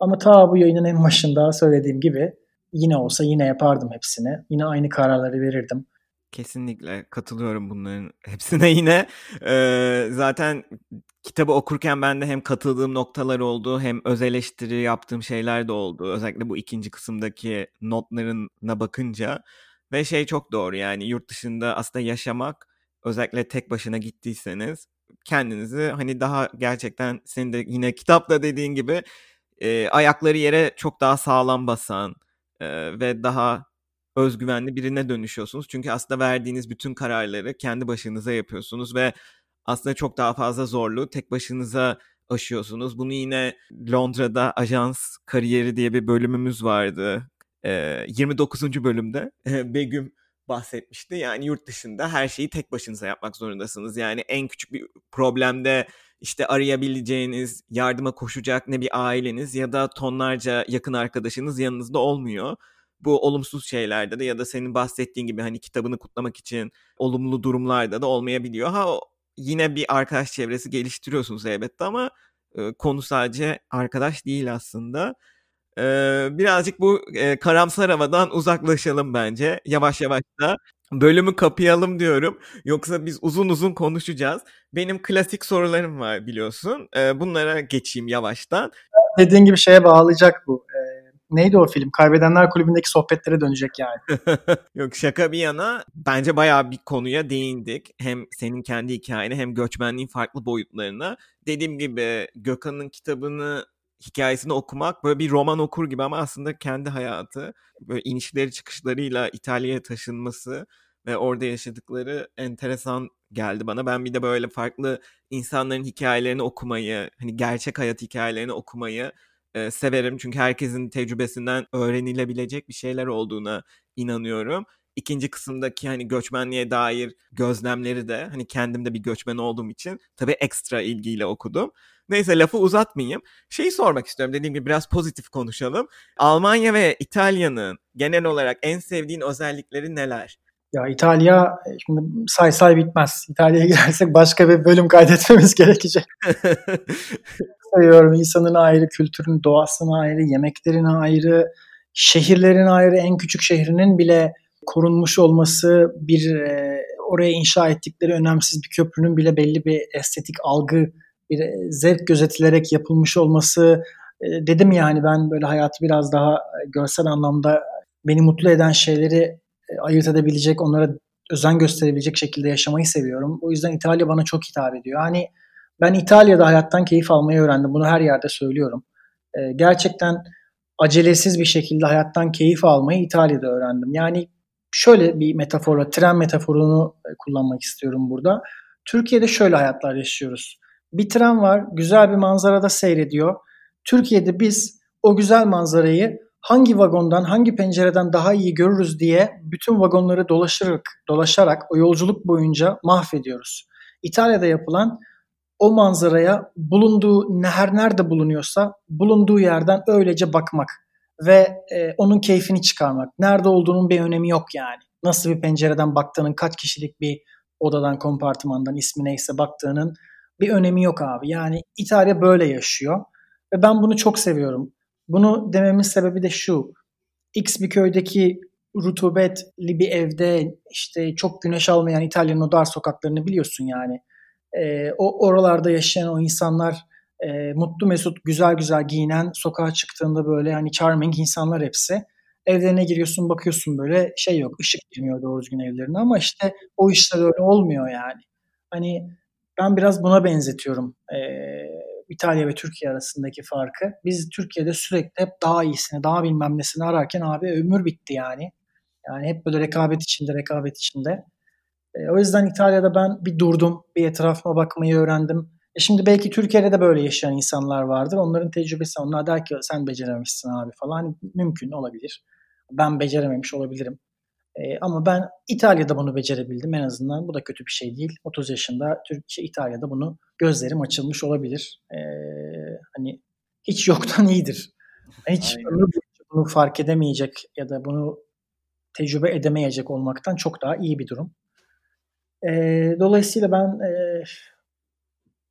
Ama ta bu yayının en başında söylediğim gibi yine olsa yine yapardım hepsini. Yine aynı kararları verirdim. Kesinlikle katılıyorum bunların hepsine yine. Ee, zaten kitabı okurken ben de hem katıldığım noktalar oldu hem öz eleştiri yaptığım şeyler de oldu. Özellikle bu ikinci kısımdaki notlarına bakınca. Ve şey çok doğru yani yurt dışında aslında yaşamak özellikle tek başına gittiyseniz kendinizi hani daha gerçekten senin de yine kitapta dediğin gibi e, ayakları yere çok daha sağlam basan e, ve daha özgüvenli birine dönüşüyorsunuz. Çünkü aslında verdiğiniz bütün kararları kendi başınıza yapıyorsunuz ve aslında çok daha fazla zorlu tek başınıza aşıyorsunuz. Bunu yine Londra'da ajans kariyeri diye bir bölümümüz vardı. Ee, 29. bölümde Begüm bahsetmişti. Yani yurt dışında her şeyi tek başınıza yapmak zorundasınız. Yani en küçük bir problemde işte arayabileceğiniz, yardıma koşacak ne bir aileniz ya da tonlarca yakın arkadaşınız yanınızda olmuyor. Bu olumsuz şeylerde de ya da senin bahsettiğin gibi hani kitabını kutlamak için olumlu durumlarda da olmayabiliyor. Ha yine bir arkadaş çevresi geliştiriyorsunuz elbette ama e, konu sadece arkadaş değil aslında. E, birazcık bu e, karamsar havadan uzaklaşalım bence yavaş yavaş da. Bölümü kapayalım diyorum. Yoksa biz uzun uzun konuşacağız. Benim klasik sorularım var biliyorsun. E, bunlara geçeyim yavaştan. Dediğin gibi şeye bağlayacak bu. E, neydi o film? Kaybedenler Kulübü'ndeki sohbetlere dönecek yani. Yok şaka bir yana bence bayağı bir konuya değindik. Hem senin kendi hikayene hem göçmenliğin farklı boyutlarına. Dediğim gibi Gökhan'ın kitabını hikayesini okumak böyle bir roman okur gibi ama aslında kendi hayatı böyle inişleri çıkışlarıyla İtalya'ya taşınması ve orada yaşadıkları enteresan geldi bana. Ben bir de böyle farklı insanların hikayelerini okumayı, hani gerçek hayat hikayelerini okumayı e, severim. Çünkü herkesin tecrübesinden öğrenilebilecek bir şeyler olduğuna inanıyorum. İkinci kısımdaki hani göçmenliğe dair gözlemleri de hani kendim de bir göçmen olduğum için tabii ekstra ilgiyle okudum. Neyse lafı uzatmayayım. Şeyi sormak istiyorum dediğim gibi biraz pozitif konuşalım. Almanya ve İtalya'nın genel olarak en sevdiğin özellikleri neler? Ya İtalya şimdi say say bitmez. İtalya'ya girersek başka bir bölüm kaydetmemiz gerekecek. seviyorum. İnsanın ayrı, kültürün, doğasına ayrı, yemeklerine ayrı, şehirlerin ayrı, en küçük şehrinin bile korunmuş olması, bir e, oraya inşa ettikleri önemsiz bir köprünün bile belli bir estetik algı, bir e, zevk gözetilerek yapılmış olması. E, dedim yani ben böyle hayatı biraz daha görsel anlamda beni mutlu eden şeyleri e, ayırt edebilecek, onlara özen gösterebilecek şekilde yaşamayı seviyorum. O yüzden İtalya bana çok hitap ediyor. Hani ben İtalya'da hayattan keyif almayı öğrendim. Bunu her yerde söylüyorum. E, gerçekten acelesiz bir şekilde hayattan keyif almayı İtalya'da öğrendim. Yani şöyle bir metaforla, tren metaforunu e, kullanmak istiyorum burada. Türkiye'de şöyle hayatlar yaşıyoruz. Bir tren var, güzel bir manzarada seyrediyor. Türkiye'de biz o güzel manzarayı hangi vagondan, hangi pencereden daha iyi görürüz diye bütün vagonları dolaşarak, dolaşarak o yolculuk boyunca mahvediyoruz. İtalya'da yapılan o manzaraya bulunduğu her nerede bulunuyorsa bulunduğu yerden öylece bakmak ve e, onun keyfini çıkarmak. Nerede olduğunun bir önemi yok yani. Nasıl bir pencereden baktığının, kaç kişilik bir odadan, kompartımandan ismi neyse baktığının bir önemi yok abi. Yani İtalya böyle yaşıyor ve ben bunu çok seviyorum. Bunu dememin sebebi de şu. X bir köydeki rutubetli bir evde işte çok güneş almayan İtalya'nın o dar sokaklarını biliyorsun yani e, o oralarda yaşayan o insanlar e, mutlu mesut güzel güzel giyinen sokağa çıktığında böyle hani charming insanlar hepsi. Evlerine giriyorsun bakıyorsun böyle şey yok ışık girmiyor doğru düzgün evlerine ama işte o işler öyle olmuyor yani. Hani ben biraz buna benzetiyorum e, İtalya ve Türkiye arasındaki farkı. Biz Türkiye'de sürekli hep daha iyisini, daha bilmem nesini ararken abi ömür bitti yani. Yani hep böyle rekabet içinde, rekabet içinde. E, o yüzden İtalya'da ben bir durdum, bir etrafıma bakmayı öğrendim. E şimdi belki Türkiye'de de böyle yaşayan insanlar vardır. Onların tecrübesi, onlar der ki sen becerememişsin abi falan. Hani mümkün olabilir. Ben becerememiş olabilirim. E, ama ben İtalya'da bunu becerebildim en azından. Bu da kötü bir şey değil. 30 yaşında Türkiye, İtalya'da bunu gözlerim açılmış olabilir. E, hani hiç yoktan iyidir. Hiç ömür bunu fark edemeyecek ya da bunu tecrübe edemeyecek olmaktan çok daha iyi bir durum. E, dolayısıyla ben e,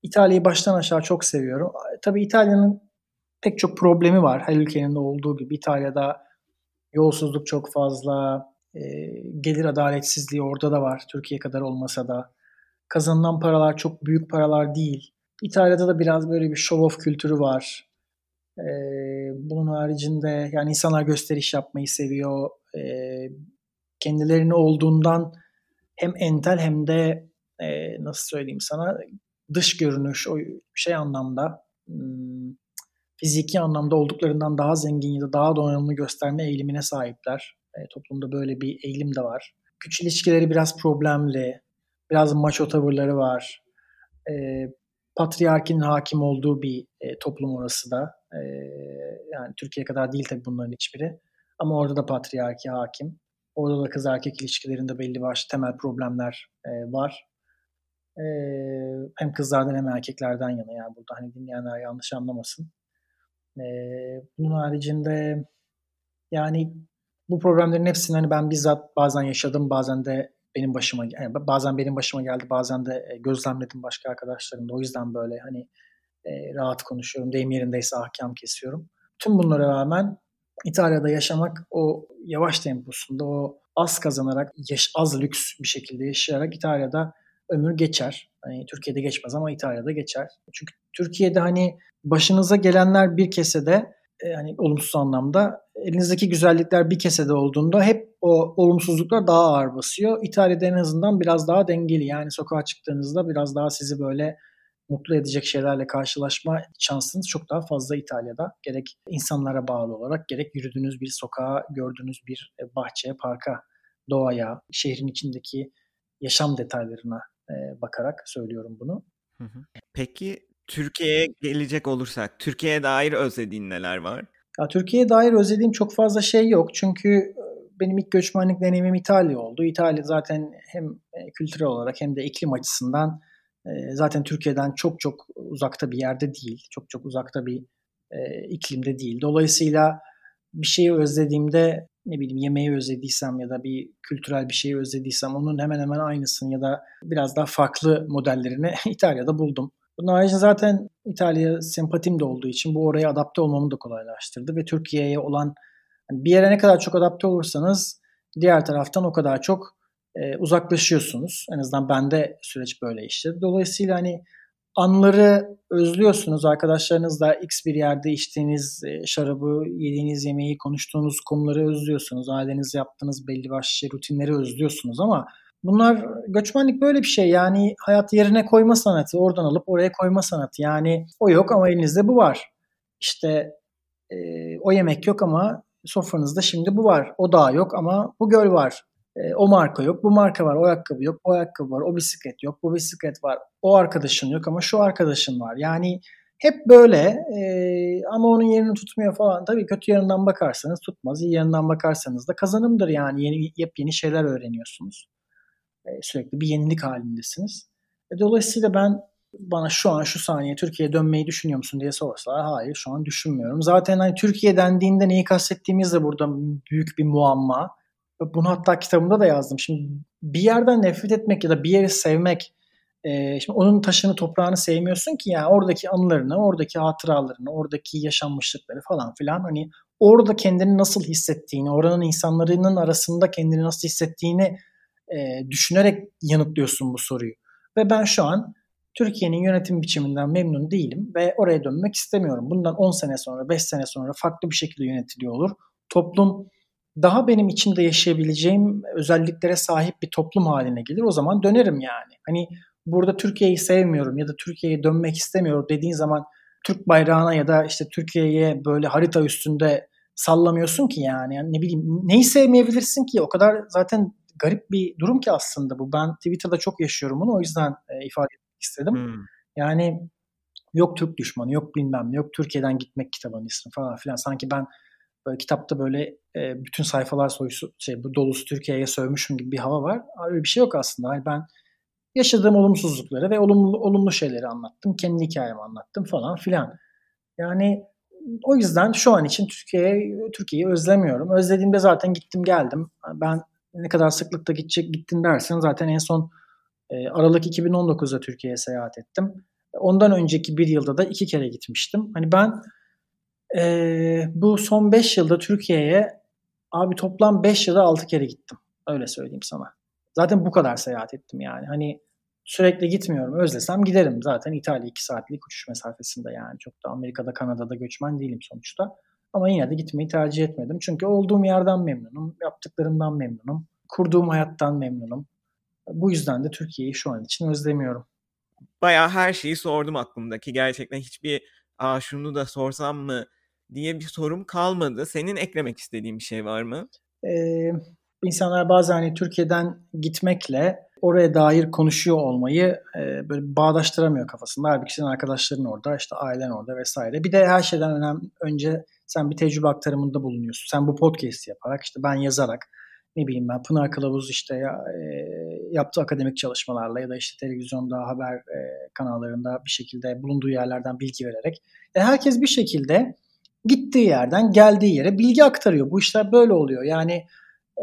İtalya'yı baştan aşağı çok seviyorum. Tabii İtalya'nın pek çok problemi var. Her ülkenin de olduğu gibi İtalya'da yolsuzluk çok fazla, e, gelir adaletsizliği orada da var. Türkiye kadar olmasa da. Kazanılan paralar çok büyük paralar değil. İtalya'da da biraz böyle bir show off kültürü var. E, bunun haricinde yani insanlar gösteriş yapmayı seviyor. E, kendilerini olduğundan hem entel hem de e, nasıl söyleyeyim sana dış görünüş o şey anlamda hmm, fiziki anlamda olduklarından daha zengin ya da daha donanımlı gösterme eğilimine sahipler. E, toplumda böyle bir eğilim de var. Güç ilişkileri biraz problemli. Biraz maço tavırları var. E, patriarkinin hakim olduğu bir e, toplum orası da. E, yani Türkiye kadar değil tabii bunların hiçbiri. Ama orada da patriarki hakim. Orada da kız erkek ilişkilerinde belli başlı temel problemler e, var. E, hem kızlardan hem erkeklerden yana yani burada hani dinleyenler yanlış anlamasın. E, bunun haricinde yani bu problemlerin hepsini hani ben bizzat bazen yaşadım, bazen de benim başıma yani bazen benim başıma geldi, bazen de e, gözlemledim başka arkadaşlarım da. O yüzden böyle hani e, rahat konuşuyorum. Deyim yerindeyse ahkam kesiyorum. Tüm bunlara rağmen İtalya'da yaşamak o yavaş temposunda o az kazanarak, az lüks bir şekilde yaşayarak İtalya'da ömür geçer. Hani Türkiye'de geçmez ama İtalya'da geçer. Çünkü Türkiye'de hani başınıza gelenler bir kesede e, hani olumsuz anlamda elinizdeki güzellikler bir kesede olduğunda hep o olumsuzluklar daha ağır basıyor. İtalya'da en azından biraz daha dengeli. Yani sokağa çıktığınızda biraz daha sizi böyle mutlu edecek şeylerle karşılaşma şansınız çok daha fazla İtalya'da. Gerek insanlara bağlı olarak gerek yürüdüğünüz bir sokağa, gördüğünüz bir e, bahçeye, parka, doğaya, şehrin içindeki yaşam detaylarına e, bakarak söylüyorum bunu. Peki Türkiye'ye gelecek olursak, Türkiye'ye dair özlediğin neler var? Ya, Türkiye'ye dair özlediğim çok fazla şey yok. Çünkü benim ilk göçmenlik deneyimim İtalya oldu. İtalya zaten hem kültürel olarak hem de iklim açısından zaten Türkiye'den çok çok uzakta bir yerde değil. Çok çok uzakta bir iklimde değil. Dolayısıyla bir şeyi özlediğimde ne bileyim yemeği özlediysem ya da bir kültürel bir şeyi özlediysem onun hemen hemen aynısını ya da biraz daha farklı modellerini İtalya'da buldum. Bunun haricinde zaten İtalya sempatim de olduğu için bu oraya adapte olmamı da kolaylaştırdı ve Türkiye'ye olan yani bir yere ne kadar çok adapte olursanız diğer taraftan o kadar çok e, uzaklaşıyorsunuz. En azından bende süreç böyle işte. Dolayısıyla hani anları özlüyorsunuz. Arkadaşlarınızla x bir yerde içtiğiniz e, şarabı, yediğiniz yemeği, konuştuğunuz konuları özlüyorsunuz. Aileniz yaptığınız belli başlı rutinleri özlüyorsunuz ama Bunlar göçmenlik böyle bir şey yani hayat yerine koyma sanatı oradan alıp oraya koyma sanatı yani o yok ama elinizde bu var. İşte e, o yemek yok ama sofranızda şimdi bu var. O dağ yok ama bu göl var. E, o marka yok, bu marka var. O ayakkabı yok, o ayakkabı var. O bisiklet yok, bu bisiklet var. O arkadaşın yok ama şu arkadaşın var. Yani hep böyle e, ama onun yerini tutmuyor falan. Tabii kötü yanından bakarsanız tutmaz. iyi yanından bakarsanız da kazanımdır yani. Yeni, yepyeni şeyler öğreniyorsunuz. E, sürekli bir yenilik halindesiniz. E, dolayısıyla ben bana şu an şu saniye Türkiye'ye dönmeyi düşünüyor musun diye sorsalar hayır şu an düşünmüyorum. Zaten hani Türkiye dendiğinde neyi kastettiğimiz de burada büyük bir muamma. Bunu hatta kitabımda da yazdım. Şimdi bir yerden nefret etmek ya da bir yeri sevmek e, şimdi onun taşını toprağını sevmiyorsun ki yani oradaki anılarını, oradaki hatıralarını, oradaki yaşanmışlıkları falan filan hani orada kendini nasıl hissettiğini, oranın insanların arasında kendini nasıl hissettiğini e, düşünerek yanıtlıyorsun bu soruyu. Ve ben şu an Türkiye'nin yönetim biçiminden memnun değilim ve oraya dönmek istemiyorum. Bundan 10 sene sonra, 5 sene sonra farklı bir şekilde yönetiliyor olur. Toplum daha benim içinde yaşayabileceğim özelliklere sahip bir toplum haline gelir. O zaman dönerim yani. Hani burada Türkiye'yi sevmiyorum ya da Türkiye'ye dönmek istemiyorum dediğin zaman Türk bayrağına ya da işte Türkiye'ye böyle harita üstünde sallamıyorsun ki yani. yani ne bileyim neyi sevmeyebilirsin ki? O kadar zaten garip bir durum ki aslında bu. Ben Twitter'da çok yaşıyorum bunu o yüzden e, ifade etmek istedim. Hmm. Yani yok Türk düşmanı, yok bilmem ne, yok Türkiye'den gitmek kitabının ismi falan filan. Sanki ben böyle kitapta böyle e, bütün sayfalar soyusu şey bu dolusu Türkiye'ye sövmüşüm gibi bir hava var. Öyle bir şey yok aslında. Yani ben yaşadığım olumsuzlukları ve olumlu olumlu şeyleri anlattım. Kendi hikayemi anlattım falan filan. Yani o yüzden şu an için Türkiye'ye Türkiye'yi özlemiyorum. Özlediğimde zaten gittim geldim. Ben ne kadar sıklıkta gidecek gittin dersen zaten en son e, Aralık 2019'da Türkiye'ye seyahat ettim. Ondan önceki bir yılda da iki kere gitmiştim. Hani ben e, bu son 5 yılda Türkiye'ye abi toplam 5 ya da 6 kere gittim. Öyle söyleyeyim sana. Zaten bu kadar seyahat ettim yani. Hani sürekli gitmiyorum. Özlesem giderim. Zaten İtalya 2 saatlik uçuş mesafesinde yani. Çok da Amerika'da, Kanada'da göçmen değilim sonuçta. Ama yine de gitmeyi tercih etmedim. Çünkü olduğum yerden memnunum, yaptıklarımdan memnunum, kurduğum hayattan memnunum. Bu yüzden de Türkiye'yi şu an için özlemiyorum. Bayağı her şeyi sordum aklımdaki. Gerçekten hiçbir Aa, şunu da sorsam mı diye bir sorum kalmadı. Senin eklemek istediğin bir şey var mı? Ee, insanlar bazen hani Türkiye'den gitmekle oraya dair konuşuyor olmayı e, böyle bağdaştıramıyor kafasında. Halbuki senin arkadaşların orada, işte ailen orada vesaire. Bir de her şeyden önemli önce sen bir tecrübe aktarımında bulunuyorsun. Sen bu podcast yaparak, işte ben yazarak, ne bileyim ben Pınar Kılavuz işte ya, e, yaptığı akademik çalışmalarla ya da işte televizyonda haber e, kanallarında bir şekilde bulunduğu yerlerden bilgi vererek e, herkes bir şekilde gittiği yerden geldiği yere bilgi aktarıyor. Bu işler böyle oluyor. Yani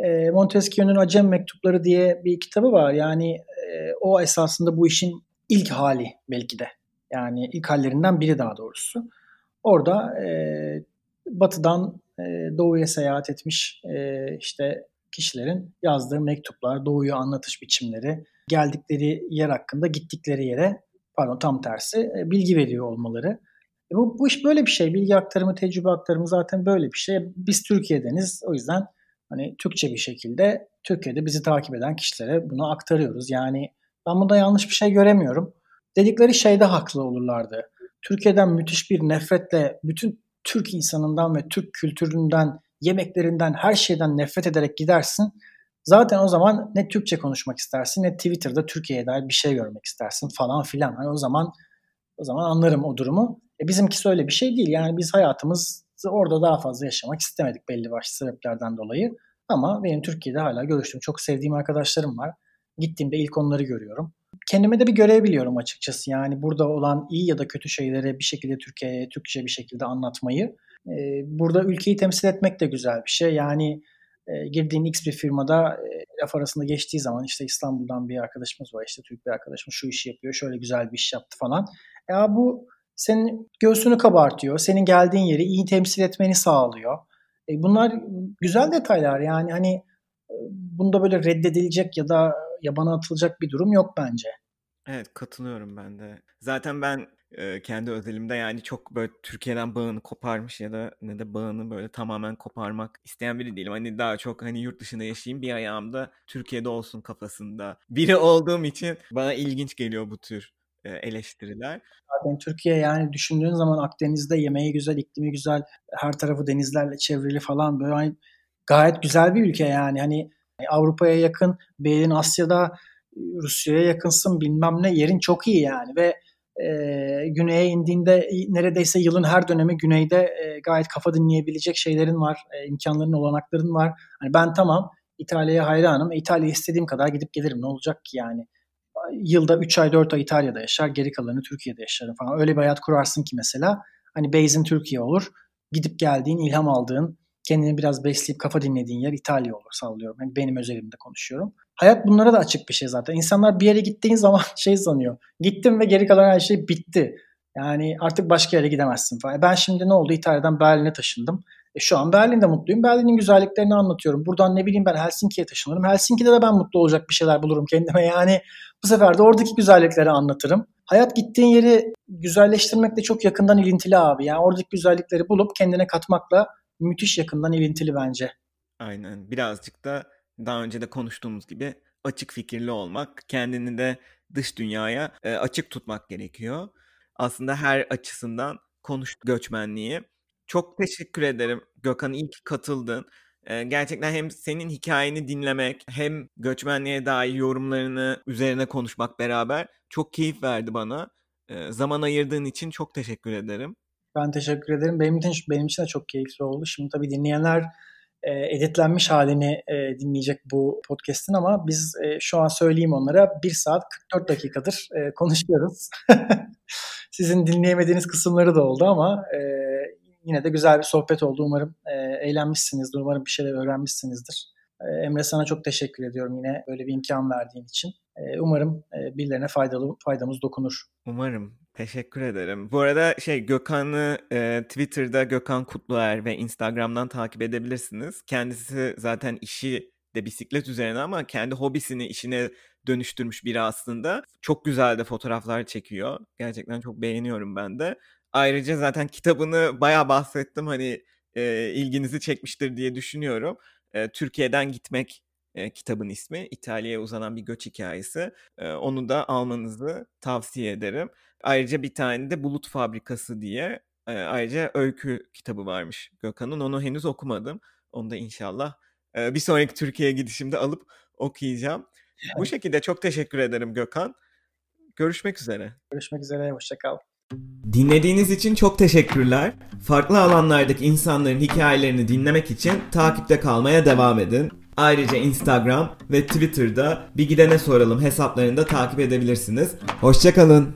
e, Montesquieu'nun Acem Mektupları diye bir kitabı var. Yani e, o esasında bu işin ilk hali belki de. Yani ilk hallerinden biri daha doğrusu. Orada e, batıdan e, doğuya seyahat etmiş e, işte kişilerin yazdığı mektuplar, doğuyu anlatış biçimleri, geldikleri yer hakkında gittikleri yere pardon tam tersi e, bilgi veriyor olmaları. E bu, bu iş böyle bir şey. Bilgi aktarımı, tecrübe aktarımı zaten böyle bir şey. Biz Türkiye'deniz. O yüzden hani Türkçe bir şekilde Türkiye'de bizi takip eden kişilere bunu aktarıyoruz. Yani ben bunda yanlış bir şey göremiyorum. Dedikleri şeyde haklı olurlardı. Türkiye'den müthiş bir nefretle bütün Türk insanından ve Türk kültüründen, yemeklerinden, her şeyden nefret ederek gidersin. Zaten o zaman ne Türkçe konuşmak istersin ne Twitter'da Türkiye'ye dair bir şey görmek istersin falan filan. Hani o zaman o zaman anlarım o durumu. E bizimkisi öyle bir şey değil. Yani biz hayatımız orada daha fazla yaşamak istemedik belli başlı sebeplerden dolayı. Ama benim Türkiye'de hala görüştüğüm çok sevdiğim arkadaşlarım var. Gittiğimde ilk onları görüyorum. Kendime de bir görev biliyorum açıkçası. Yani burada olan iyi ya da kötü şeyleri bir şekilde Türkiye'ye Türkçe bir şekilde anlatmayı. Ee, burada ülkeyi temsil etmek de güzel bir şey. Yani e, girdiğin X bir firmada e, laf arasında geçtiği zaman işte İstanbul'dan bir arkadaşımız var işte Türk bir arkadaşımız şu işi yapıyor şöyle güzel bir iş yaptı falan. Ya bu senin göğsünü kabartıyor. Senin geldiğin yeri iyi temsil etmeni sağlıyor. E bunlar güzel detaylar yani hani e, bunda böyle reddedilecek ya da yabana atılacak bir durum yok bence. Evet katılıyorum ben de. Zaten ben e, kendi özelimde yani çok böyle Türkiye'den bağını koparmış ya da ne de bağını böyle tamamen koparmak isteyen biri değilim. Hani daha çok hani yurt dışında yaşayayım bir ayağımda Türkiye'de olsun kafasında biri olduğum için bana ilginç geliyor bu tür e, eleştiriler. Zaten Türkiye yani düşündüğün zaman Akdeniz'de yemeği güzel, iklimi güzel, her tarafı denizlerle çevrili falan böyle hani gayet güzel bir ülke yani. Hani Avrupa'ya yakın, Beyin Asya'da Rusya'ya yakınsın bilmem ne yerin çok iyi yani ve e, güneye indiğinde neredeyse yılın her dönemi güneyde e, gayet kafa dinleyebilecek şeylerin var, e, imkanların, olanakların var. Hani ben tamam İtalya'ya hayranım. İtalya istediğim kadar gidip gelirim. Ne olacak ki yani? yılda 3 ay 4 ay İtalya'da yaşar geri kalanını Türkiye'de yaşarım falan. Öyle bir hayat kurarsın ki mesela hani base'in Türkiye olur. Gidip geldiğin, ilham aldığın, kendini biraz besleyip kafa dinlediğin yer İtalya olur sallıyorum. Yani benim özelimde konuşuyorum. Hayat bunlara da açık bir şey zaten. İnsanlar bir yere gittiğin zaman şey sanıyor. Gittim ve geri kalan her şey bitti. Yani artık başka yere gidemezsin falan. Ben şimdi ne oldu? İtalya'dan Berlin'e taşındım. E şu an Berlin'de mutluyum. Berlin'in güzelliklerini anlatıyorum. Buradan ne bileyim ben Helsinki'ye taşınırım. Helsinki'de de ben mutlu olacak bir şeyler bulurum kendime. Yani bu sefer de oradaki güzellikleri anlatırım. Hayat gittiğin yeri güzelleştirmekle çok yakından ilintili abi. Yani oradaki güzellikleri bulup kendine katmakla müthiş yakından ilintili bence. Aynen. Birazcık da daha önce de konuştuğumuz gibi açık fikirli olmak, kendini de dış dünyaya e, açık tutmak gerekiyor. Aslında her açısından konuş göçmenliği. Çok teşekkür ederim Gökhan iyi ki katıldın. Ee, gerçekten hem senin hikayeni dinlemek hem göçmenliğe dair yorumlarını üzerine konuşmak beraber çok keyif verdi bana. Ee, zaman ayırdığın için çok teşekkür ederim. Ben teşekkür ederim. Benim için, benim için de çok keyifli oldu. Şimdi tabii dinleyenler e, editlenmiş halini e, dinleyecek bu podcast'in ama biz e, şu an söyleyeyim onlara 1 saat 44 dakikadır e, konuşuyoruz. Sizin dinleyemediğiniz kısımları da oldu ama e, yine de güzel bir sohbet oldu. Umarım e, eğlenmişsinizdir. Umarım bir şeyler öğrenmişsinizdir. E, Emre sana çok teşekkür ediyorum yine böyle bir imkan verdiğin için. E, umarım e, birilerine faydalı faydamız dokunur. Umarım. Teşekkür ederim. Bu arada şey Gökhan'ı e, Twitter'da Gökhan Kutluer ve Instagram'dan takip edebilirsiniz. Kendisi zaten işi de bisiklet üzerine ama kendi hobisini işine dönüştürmüş biri aslında. Çok güzel de fotoğraflar çekiyor. Gerçekten çok beğeniyorum ben de. Ayrıca zaten kitabını bayağı bahsettim hani e, ilginizi çekmiştir diye düşünüyorum. E, Türkiye'den gitmek e, kitabın ismi. İtalya'ya uzanan bir göç hikayesi. E, onu da almanızı tavsiye ederim. Ayrıca bir tane de Bulut Fabrikası diye e, ayrıca öykü kitabı varmış Gökhan'ın. Onu henüz okumadım. Onu da inşallah e, bir sonraki Türkiye'ye gidişimde alıp okuyacağım. Evet. Bu şekilde çok teşekkür ederim Gökhan. Görüşmek üzere. Görüşmek üzere. Hoşçakal. Dinlediğiniz için çok teşekkürler. Farklı alanlardaki insanların hikayelerini dinlemek için takipte kalmaya devam edin. Ayrıca Instagram ve Twitter'da Bir Gidene Soralım hesaplarını da takip edebilirsiniz. Hoşçakalın.